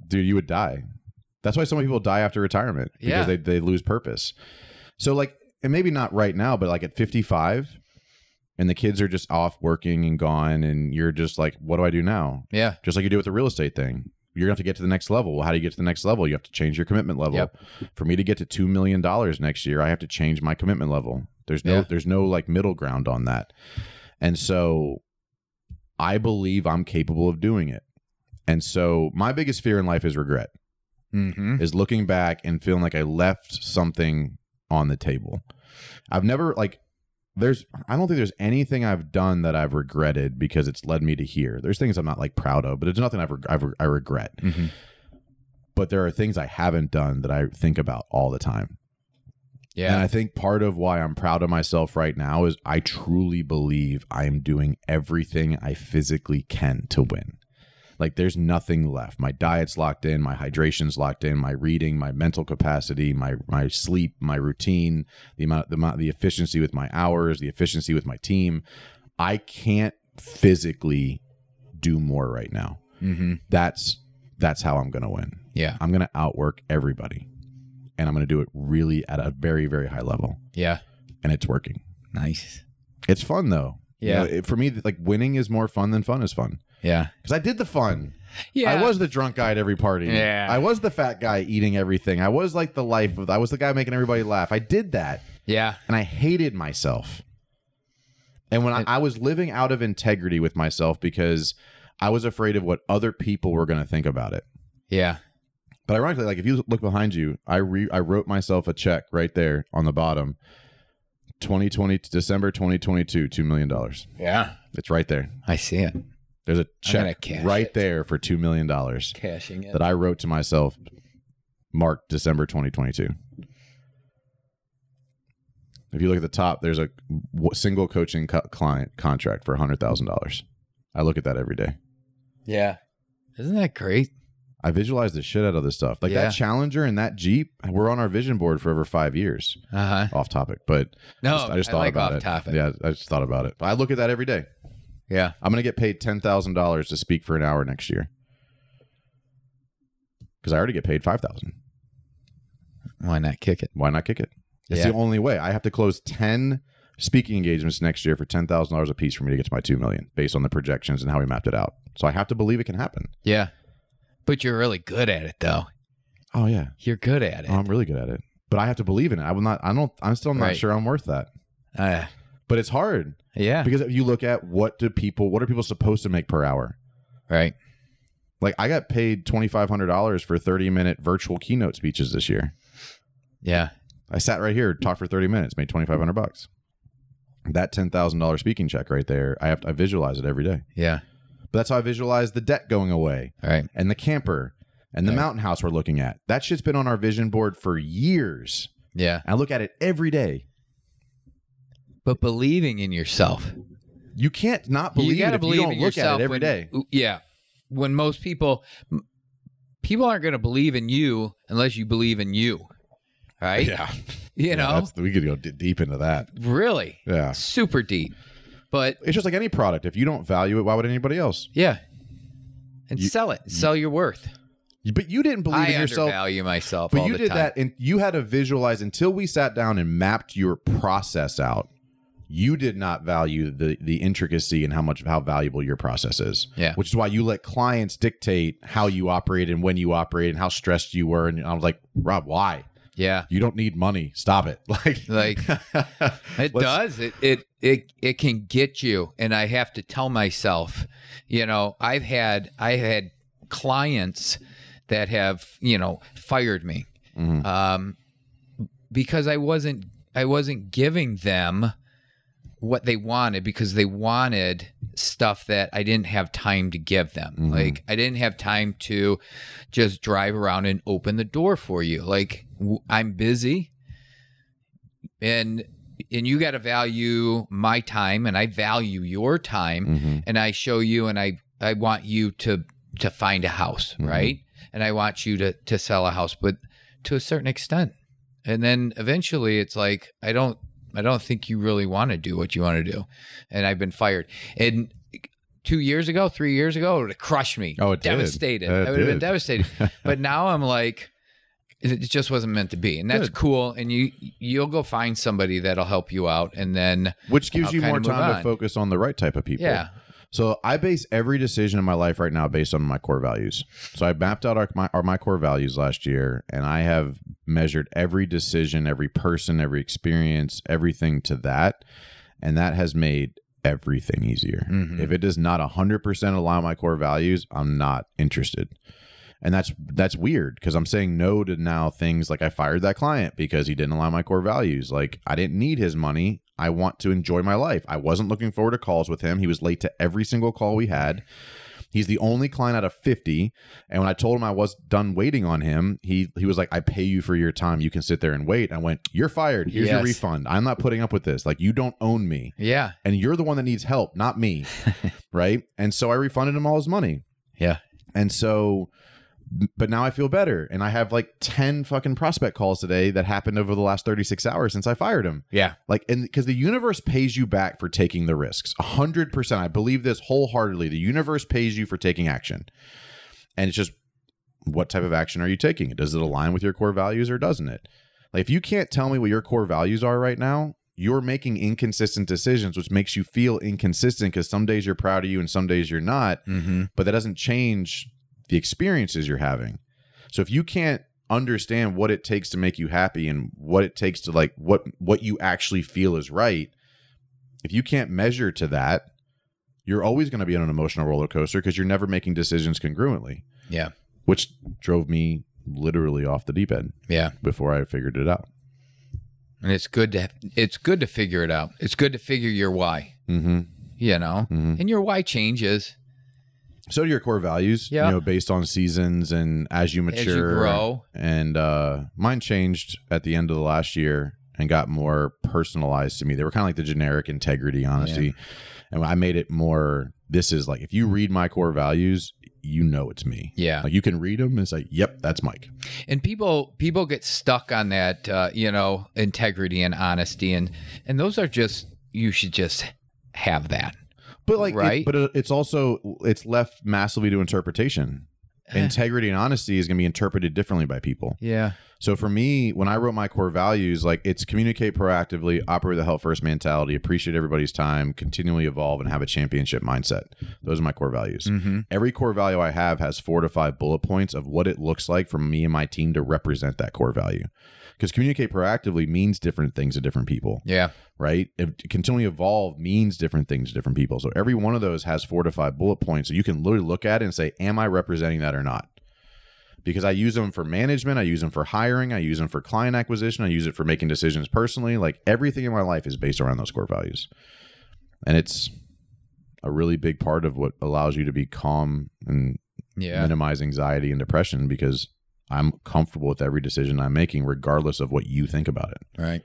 dude, you would die. That's why so many people die after retirement because Yeah. they, they lose purpose. So like, and maybe not right now, but like at 55 and the kids are just off working and gone and you're just like, what do I do now? Yeah. Just like you do with the real estate thing. You're gonna have to get to the next level. Well, how do you get to the next level? You have to change your commitment level. Yep. For me to get to two million dollars next year, I have to change my commitment level. There's no Yeah. there's no like middle ground on that. And so I believe I'm capable of doing it. And so my biggest fear in life is regret Mm-hmm. is looking back and feeling like I left something on the table. I've never like there's I don't think there's anything I've done that I've regretted because it's led me to here. There's things I'm not like proud of, but it's nothing I've, I've I regret. Mm-hmm. But there are things I haven't done that I think about all the time. Yeah. And I think part of why I'm proud of myself right now is I truly believe I am doing everything I physically can to win. Like there's nothing left. My diet's locked in, my hydration's locked in, my reading, my mental capacity, my my sleep, my routine, the amount the amount the efficiency with my hours, the efficiency with my team. I can't physically do more right now. mm-hmm. That's that's how I'm going to win. Yeah. I'm going to outwork everybody. And I'm going to do it really at a very very high level Yeah. and it's working. Nice. It's fun though. You Yeah. know, it- for me like winning is more fun than fun is fun. Yeah. Cuz I did the fun. Yeah. I was the drunk guy at every party. Yeah. I was the fat guy eating everything. I was like the life of I was the guy making everybody laugh. I did that Yeah. and I hated myself. And when I, I was living out of integrity with myself because I was afraid of what other people were going to think about it. Yeah. But ironically, like if you look behind you, I re- I wrote myself a check right there on the bottom. 2020 December 2022, 2 million dollars. Yeah. It's right there. I see it. There's a check right it. there for 2 million dollars Cashing it. that I wrote to myself marked December 2022. If you look at the top, there's a single coaching co- client contract for hundred thousand dollars. I look at that every day. Yeah. Isn't that great? I visualize the shit out of this stuff. Like Yeah. that Challenger and that Jeep, we're on our vision board for over five years. Uh huh. Off topic, but No, I just, I just thought like about it. topic. Yeah, I just thought about it. I look at that every day. Yeah. I'm gonna get paid ten thousand dollars to speak for an hour next year because I already get paid five thousand. Why not kick it? Why not kick it? It's Yeah. the only way. I have to close ten speaking engagements next year for ten thousand dollars a piece for me to get to my two million, based on the projections and how we mapped it out. So I have to believe it can happen. Yeah. But you're really good at it, though. Oh yeah, You're good at it. oh, I'm really good at it. But I have to believe in it. I will not. I don't. I'm still not Right. sure I'm worth that. Uh, But it's hard yeah. because if you look at what do people, what are people supposed to make per hour? Right. Like I got paid twenty five hundred dollars for thirty minute virtual keynote speeches this year. Yeah. I sat right here, talked for thirty minutes, made twenty five hundred bucks. That ten thousand dollar speaking check right there, I have to I visualize it every day. Yeah. But that's how I visualize the debt going away right. and the camper and the Right. mountain house we're looking at. That shit's been on our vision board for years. Yeah. I look at it every day. But believing in yourself. You can't not believe you it gotta if believe you don't in look yourself at it every when- day. Yeah. When most people, people aren't going to believe in you unless you believe in you. Right. Yeah, You Yeah, know, that's- we could go d- deep into that. really Yeah, super deep. But it's just like any product. If you don't value it, why would anybody else? yeah. And You- sell it. Sell your worth. But you didn't believe I in yourself. I undervalue myself But you did time. that, and you had to visualize until we sat down and mapped your process out. You did not value the the intricacy and how much of how valuable your process is. Yeah. which is why you let clients dictate how you operate and when you operate and how stressed you were. And I was like, Rob, why? Yeah. You don't need money. Stop it. Like, Like it does. It it it it can get you. And I have to tell myself, you know, I've had I had clients that have, you know, fired me. Mhm. Um because I wasn't I wasn't giving them what they wanted because they wanted stuff that I didn't have time to give them. Mhm. Like I didn't have time to just drive around and open the door for you. Like w- I'm busy and and you got to value my time and I value your time Mhm. and I show you and I I want you to to find a house, Mhm. right? And I want you to to sell a house, but to a certain extent. And then eventually it's like I don't I don't think you really want to do what you want to do. And I've been fired. And 2 years ago, 3 years ago, it would have crushed me. Oh, it did. devastated. It I would have been did. devastated. but now I'm like it just wasn't meant to be. And that's Good. cool and you you'll go find somebody that'll help you out and then which gives I'll you more time to focus on the right type of people. yeah. So I base every decision in my life right now based on my core values. So I mapped out our my, our my core values last year, and I have measured every decision, every person, every experience, everything to that, and that has made everything easier. Mhm. If it does not hundred percent align my core values, I'm not interested. And that's that's weird because I'm saying no to now things like I fired that client because he didn't align my core values. Like I didn't need his money. I want to enjoy my life. I wasn't looking forward to calls with him. He was late to every single call we had. He's the only client out of 50. And when I told him I was done waiting on him, he he was like, I pay you for your time. You can sit there and wait. I went, You're fired. Here's your refund. I'm not putting up with this. Like you don't own me. Yeah. And you're the one that needs help, not me. right. And so I refunded him all his money. Yeah. And so, but now I feel better. And I have like 10 fucking prospect calls today that happened over the last 36 hours since I fired him. Yeah. Like, and because the universe pays you back for taking the risks. A hundred percent. I believe this wholeheartedly. The universe pays you for taking action. And it's just what type of action are you taking? Does it align with your core values or doesn't it? Like, if you can't tell me what your core values are right now, you're making inconsistent decisions, which makes you feel inconsistent because some days you're proud of you and some days you're not Mm-hmm. but that doesn't change the experiences you're having. So if you can't understand what it takes to make you happy and what it takes to like what what you actually feel is right, if you can't measure to that, you're always going to be on an emotional roller coaster because you're never making decisions congruently, Yeah. which drove me literally off the deep end Yeah. before I figured it out. And it's good to it's good to figure it out. It's good to figure your why, Mm-hmm. you know. Mhm. And your why changes So do your core values, Yeah. you know, based on seasons and as you mature, as you grow. and uh, mine changed at the end of the last year and got more personalized to me. They were kind of like the generic integrity, honesty. And I made it more this is like if you read my core values, you know it's me. Yeah. Like you can read them and say, "Yep, that's Mike." and people people get stuck on that uh, you know integrity and honesty and and those are just you should just have that But like, it- Right. but it's also it's left massively to interpretation. Integrity and honesty is going to be interpreted differently by people. yeah So for me, when I wrote my core values, like it's communicate proactively, operate the health first mentality, appreciate everybody's time, continually evolve, and have a championship mindset. Those are my core values. mm-hmm. Every core value I have has four to five bullet points of what it looks like for me and my team to represent that core value. Because communicate proactively means different things to different people yeah right? If continually evolve means different things to different people. So every one of those has four to five bullet points. So you can literally look at it and say, Am I representing that or not? Because I use them for management, I use them for hiring, I use them for client acquisition, I use it for making decisions personally. Like everything in my life is based around those core values. And it's a really big part of what allows you to be calm and yeah minimize anxiety and depression because I'm comfortable with every decision I'm making, regardless of what you think about it. right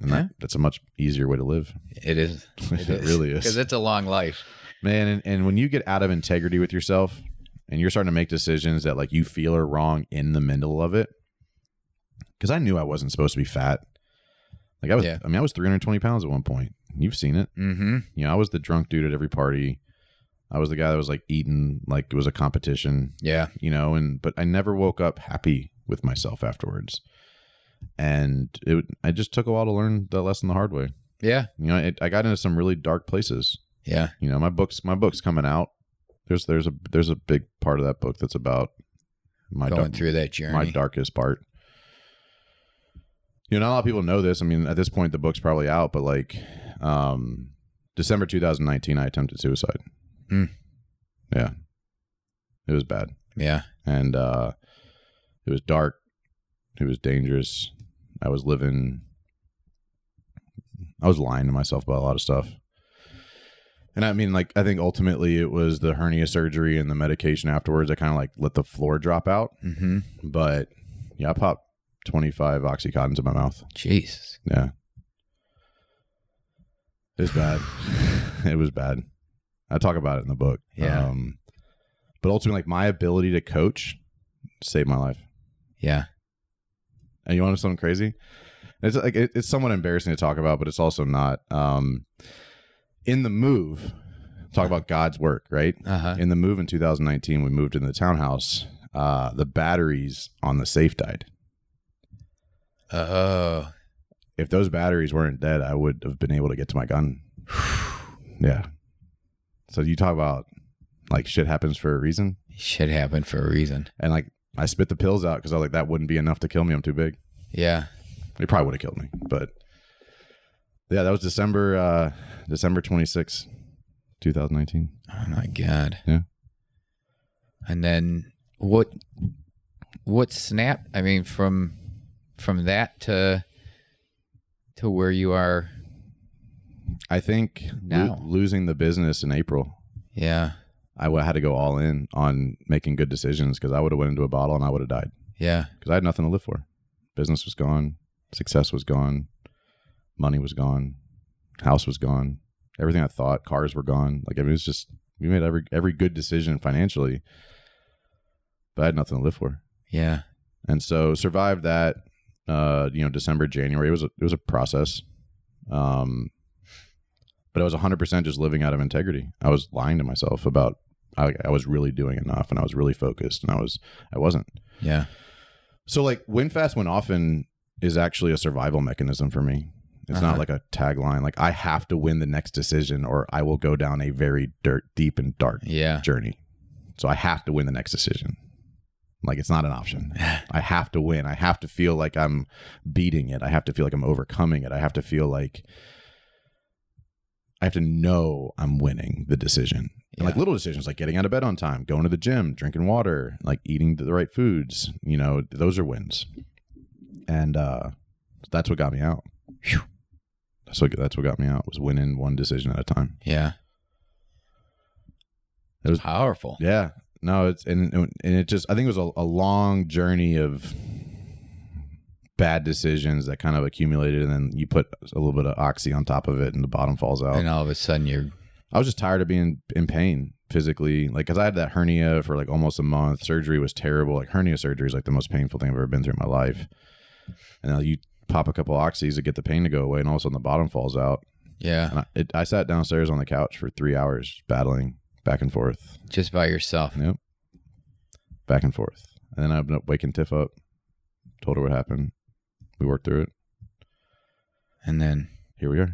And Yeah. that, that's a much easier way to live. it is It really is. because it's a long life Man, and, and when you get out of integrity with yourself and you're starting to make decisions that like you feel are wrong in the middle of it, because I knew I wasn't supposed to be fat. Like I was, Yeah. I mean, I was 320 pounds at one point. You've seen it. mm-hmm You know, I was the drunk dude at every party. I was the guy that was like eating like it was a competition. yeah. You know, and but I never woke up happy with myself afterwards. And it, I just took a while to learn that lesson the hard way. yeah. You know, it, I got into some really dark places. Yeah. You know my books my book's coming out. There's there's a there's a big part of that book that's about my going dark, through that journey. my darkest part. You know not a lot of people know this. I mean at this point the book's probably out but like um december 2019 i attempted suicide Hmm. yeah. It was bad. Yeah. And uh it was dark. It was dangerous. I was living i was lying to myself about a lot of stuff. And i mean like i think ultimately it was the hernia surgery and the medication afterwards I kind of like let the floor drop out. Mm-hmm. But yeah i popped 25 oxycontins in my mouth. Jesus. Yeah. It was bad. It was bad i talk about it in the book Yeah. um but ultimately like my ability to coach saved my life yeah and you want to know something crazy? It's like it, it's somewhat embarrassing to talk about, but it's also not. Um, in the move, talk about God's work, right? uh-huh In the move in 2019, we moved into the townhouse. Uh, the batteries on the safe died. oh If those batteries weren't dead, I would have been able to get to my gun. yeah. So you talk about like shit happens for a reason, shit happened for a reason and like I spit the pills out because I was like that wouldn't be enough to kill me. I'm too big. yeah It probably would have killed me, but yeah, that was December uh December 26, 2019. Oh my god. Yeah. And then what what snap I mean from from that to to where you are I think lo- Now. losing the business in April, yeah. I w- had to go all in on making good decisions because I would have went into a bottle and I would have died Yeah. because I had nothing to live for. Business was gone, success was gone, money was gone, house was gone, everything I thought, cars were gone. Like I mean, it was just we made every every good decision financially, but I had nothing to live for. Yeah. and so survived that uh you know december january it was a, it was a process um but i was 100% just living out of integrity i was lying to myself about I, I was really doing enough and i was really focused and i was i wasn't Yeah. so like win fast win often is actually a survival mechanism for me it's Uh-huh. not like a tagline like i have to win the next decision or i will go down a very dirt deep and dark Yeah. journey. So I have to win the next decision. Like it's not an option. I have to win. I have to feel like I'm beating it. I have to feel like I'm overcoming it. I have to feel like I have to know I'm winning the decision. And like little decisions like getting out of bed on time, going to the gym, drinking water, like eating the right foods, you know, those are wins. And uh that's what got me out. Phew. That's what that's what got me out was winning one decision at a time. Yeah. It was Powerful. Yeah. No, it's and and it just I think it was a, a long journey of bad decisions that kind of accumulated, and then you put a little bit of oxy on top of it, and the bottom falls out. And all of a sudden you're I was just tired of being in pain physically, like because I had that hernia for like almost a month. Surgery was terrible. Like hernia surgery is like the most painful thing I've ever been through in my life. And now you pop a couple oxys to get the pain to go away, and all of a sudden the bottom falls out. yeah, And I, it, I sat downstairs on the couch for three hours battling back and forth, just by yourself. Yep. back and forth. And then I ended up waking Tiff up, told her what happened. We worked through it. And then Here we are.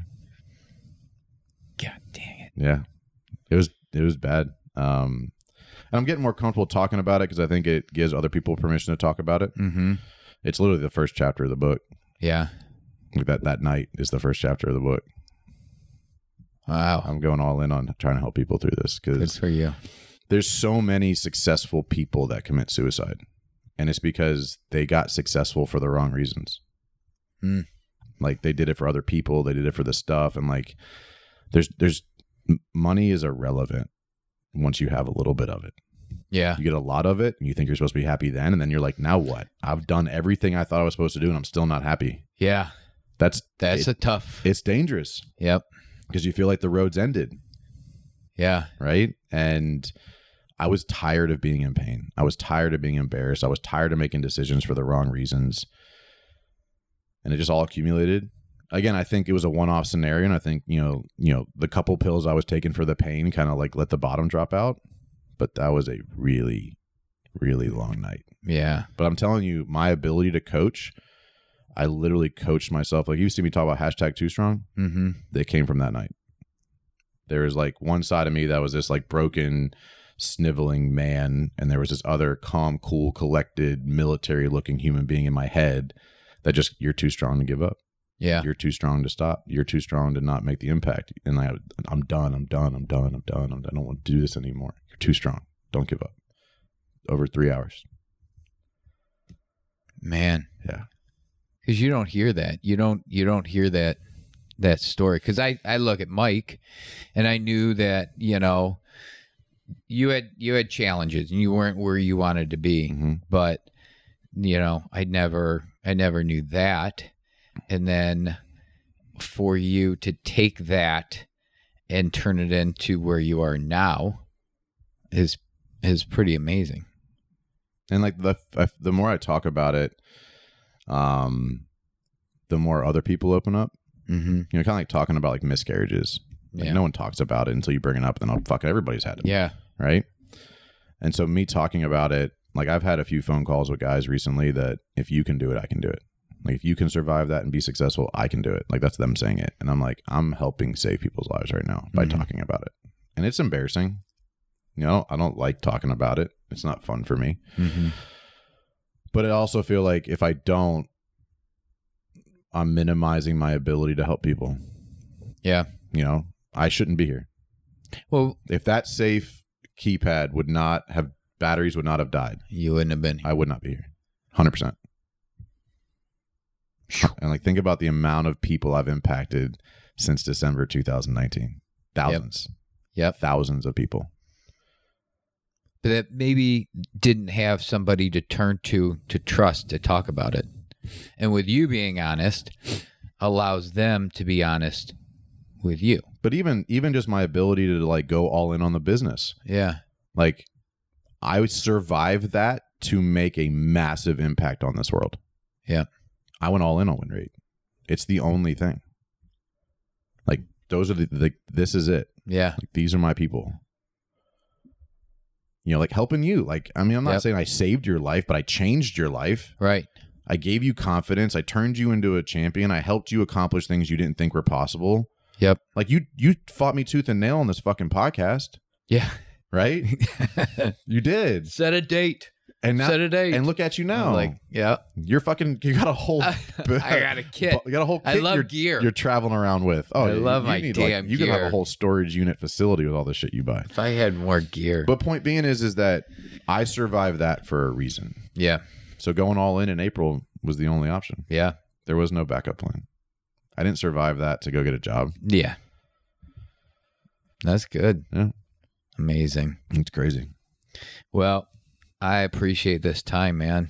God dang it. Yeah, it was it was bad. Um, and I'm getting more comfortable talking about it because I think it gives other people permission to talk about it. Mm-hmm. It's literally the first chapter of the book. Yeah. That that night is the first chapter of the book. Wow. I'm going all in on trying to help people through this because for you. there's so many successful people that commit suicide, and it's because they got successful for the wrong reasons. Hmm. Like they did it for other people, they did it for the stuff, and like there's there's money is irrelevant once you have a little bit of it. Yeah. You get a lot of it, and you think you're supposed to be happy then, and then you're like, now what? I've done everything I thought I was supposed to do, and I'm still not happy. Yeah. That's That's it- a tough. it's dangerous Yep. because you feel like the road's ended, Yeah. right? And I was tired of being in pain. I was tired of being embarrassed. I was tired of making decisions for the wrong reasons, and it just all accumulated. Again, I think it was a one-off scenario, and I think you know, you know, the couple pills I was taking for the pain kind of like let the bottom drop out, but that was a really, really long night. Yeah. But I'm telling you, my ability to coach, I literally coached myself. Like you see me talk about hashtag too strong. Mm-hmm. They came from that night. There was like one side of me that was this like broken, sniveling man, and there was this other calm, cool, collected, military looking human being in my head that just you're too strong to give up. Yeah. You're too strong to stop. You're too strong to not make the impact. And I, I'm done. I'm done. I'm done. I'm done. I'm, I don't want to do this anymore. You're too strong. Don't give up. Over three hours. Man. Yeah. Because you don't hear that. You don't. You don't hear that. That story. Because I I look at Mike, and I knew that you know, you had you had challenges and you weren't where you wanted to be. hmm but you know i never i never knew that and then for you to take that and turn it into where you are now is is pretty amazing and like the the more I talk about it, um, the more other people open up. mm-hmm. You know, kind of like talking about like miscarriages. Like yeah no one talks about it until you bring it up, and then oh, fucking everybody's had it, yeah right? And so me talking about it, like I've had a few phone calls with guys recently that if you can do it, I can do it. Like if you can survive that and be successful, I can do it. Like that's them saying it, and I'm like, I'm helping save people's lives right now by Mhm. talking about it, and it's embarrassing. You know, I don't like talking about it. It's not fun for me. mm-hmm. but I also feel like if I don't, I'm minimizing my ability to help people. yeah You know, I shouldn't be here. well If that safe keypad would not have batteries would not have died, you wouldn't have been here. I would not be here. 100%. And like think about the amount of people I've impacted since December 2019. Thousands. Yep. Thousands of people. but that maybe didn't have somebody to turn to to trust to talk about it and with you being honest allows them to be honest with you But even even just my ability to like go all in on the business. yeah Like I would survive that to make a massive impact on this world. Yeah. I went all in on win rate. It's the only thing. Like those are the, the this is it. yeah Like these are my people. You know, like helping you. Like I mean, I'm not Yep. saying I saved your life, but I changed your life. right I gave you confidence. I turned you into a champion. I helped you accomplish things you didn't think were possible. Yep. Like you you fought me tooth and nail on this fucking podcast, yeah right? you did. set a date And now set a date and look at you now. I'm like yeah you're fucking you got a whole i got a kit you got a whole kit i love you're, gear you're traveling around with. Oh, I you- love you my need, like- damn You can have a whole storage unit facility with all the shit you buy. if i had more gear But point being is is that I survived that for a reason. yeah So going all in in April was the only option. yeah There was no backup plan. I didn't survive that to go get a job. yeah that's good Yeah. Amazing It's crazy. well i appreciate this time man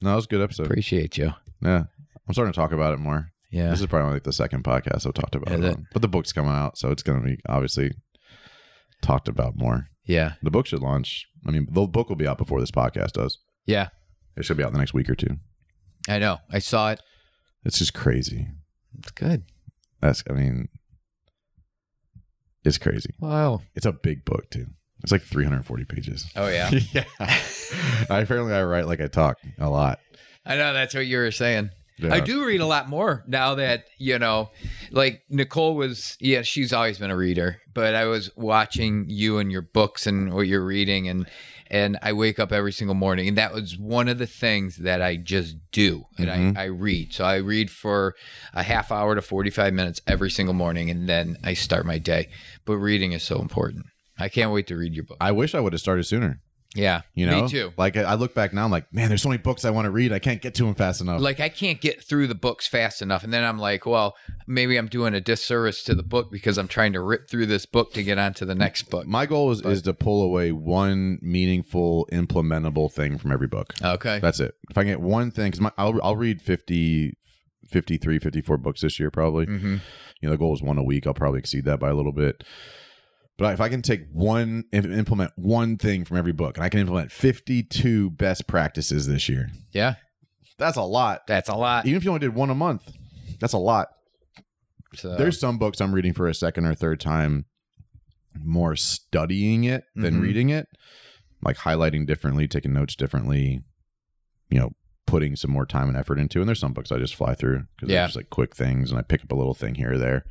No, it was a good episode. appreciate you Yeah, I'm starting to talk about it more. Yeah. This is probably like the second podcast I've talked about it, it? But the book's coming out, so it's going to be obviously talked about more. Yeah. The book should launch. I mean, the book will be out before this podcast does. Yeah. It should be out in the next week or two. I know. I saw it. It's just crazy. It's good. That's, I mean, it's crazy. Wow. It's a big book too. It's like 340 pages. Oh yeah. yeah. I apparently I write like I talk a lot. I know that's what you were saying. Yeah. I do read a lot more now that, you know, like Nicole was, yeah, she's always been a reader, but I was watching you and your books and what you're reading and and I wake up every single morning and that was one of the things that I just do and Mhm. I, I read. So I read for a half hour to 45 minutes every single morning and then I start my day. But reading is so important. I can't wait to read your book. I wish I would have started sooner. Yeah. You know, Me too. Like I look back now, I'm like, man, there's so many books I want to read. I can't get to them fast enough. like I can't get through the books fast enough, and then I'm like, well, maybe I'm doing a disservice to the book because I'm trying to rip through this book to get onto the next book. My goal is, is to pull away one meaningful, implementable thing from every book. Okay. That's it. If I get one thing, because I'll, I'll read 50, 53, 54 books this year, probably. hmm You know, the goal is one a week. I'll probably exceed that by a little bit. But if I can take one, implement one thing from every book, and I can implement 52 best practices this year, Yeah, that's a lot. that's a lot. Even if you only did one a month, that's a lot. So, There's some books I'm reading for a second or third time, more studying it than Mhm. reading it, like highlighting differently, taking notes differently, you know, putting some more time and effort into. And there's some books I just fly through because Yeah. they're just like quick things, and I pick up a little thing here or there.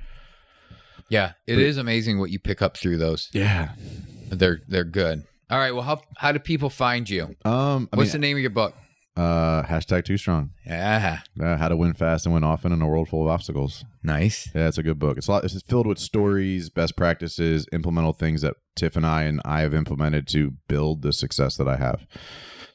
Yeah, it is amazing what you pick up through those. Yeah. They're they're good. All right. Well, how how do people find you? Um. I What's mean, the name of your book? uh, hashtag too strong. Yeah, Uh, how to win fast and win often in a world full of obstacles. nice. Yeah, it's a good book. It's a lot. It's filled with stories, best practices, implemental things that Tiff and I and I have implemented to build the success that I have.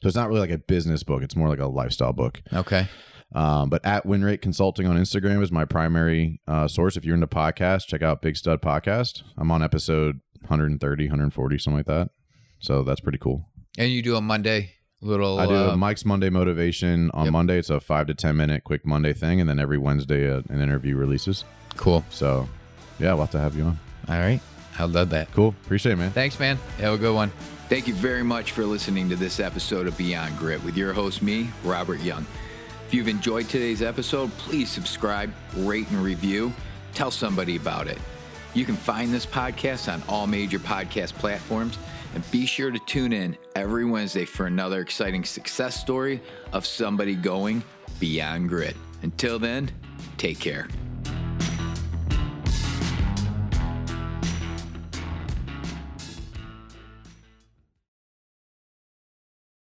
So it's not really like a business book. It's more like a lifestyle book. Okay. Um, but at Win Rate Consulting on Instagram is my primary uh, source. If you're into podcasts, check out Big Stud Podcast. I'm on episode 130, 140, something like that. So that's pretty cool. And you do a Monday little. I do uh, a Mike's Monday Motivation on Yep. Monday. It's a five to 10 minute quick Monday thing. And then every Wednesday, uh, an interview releases. cool. So yeah, we'll have to have you on. All right. I love that. Cool. Appreciate it, man. Thanks, man. Have a good one. Thank you very much for listening to this episode of Beyond Grit with your host, me, Robert Young. If you've enjoyed today's episode, please subscribe, rate, and review. Tell somebody about it. You can find this podcast on all major podcast platforms and be sure to tune in every Wednesday for another exciting success story of somebody going beyond grit. Until then, take care.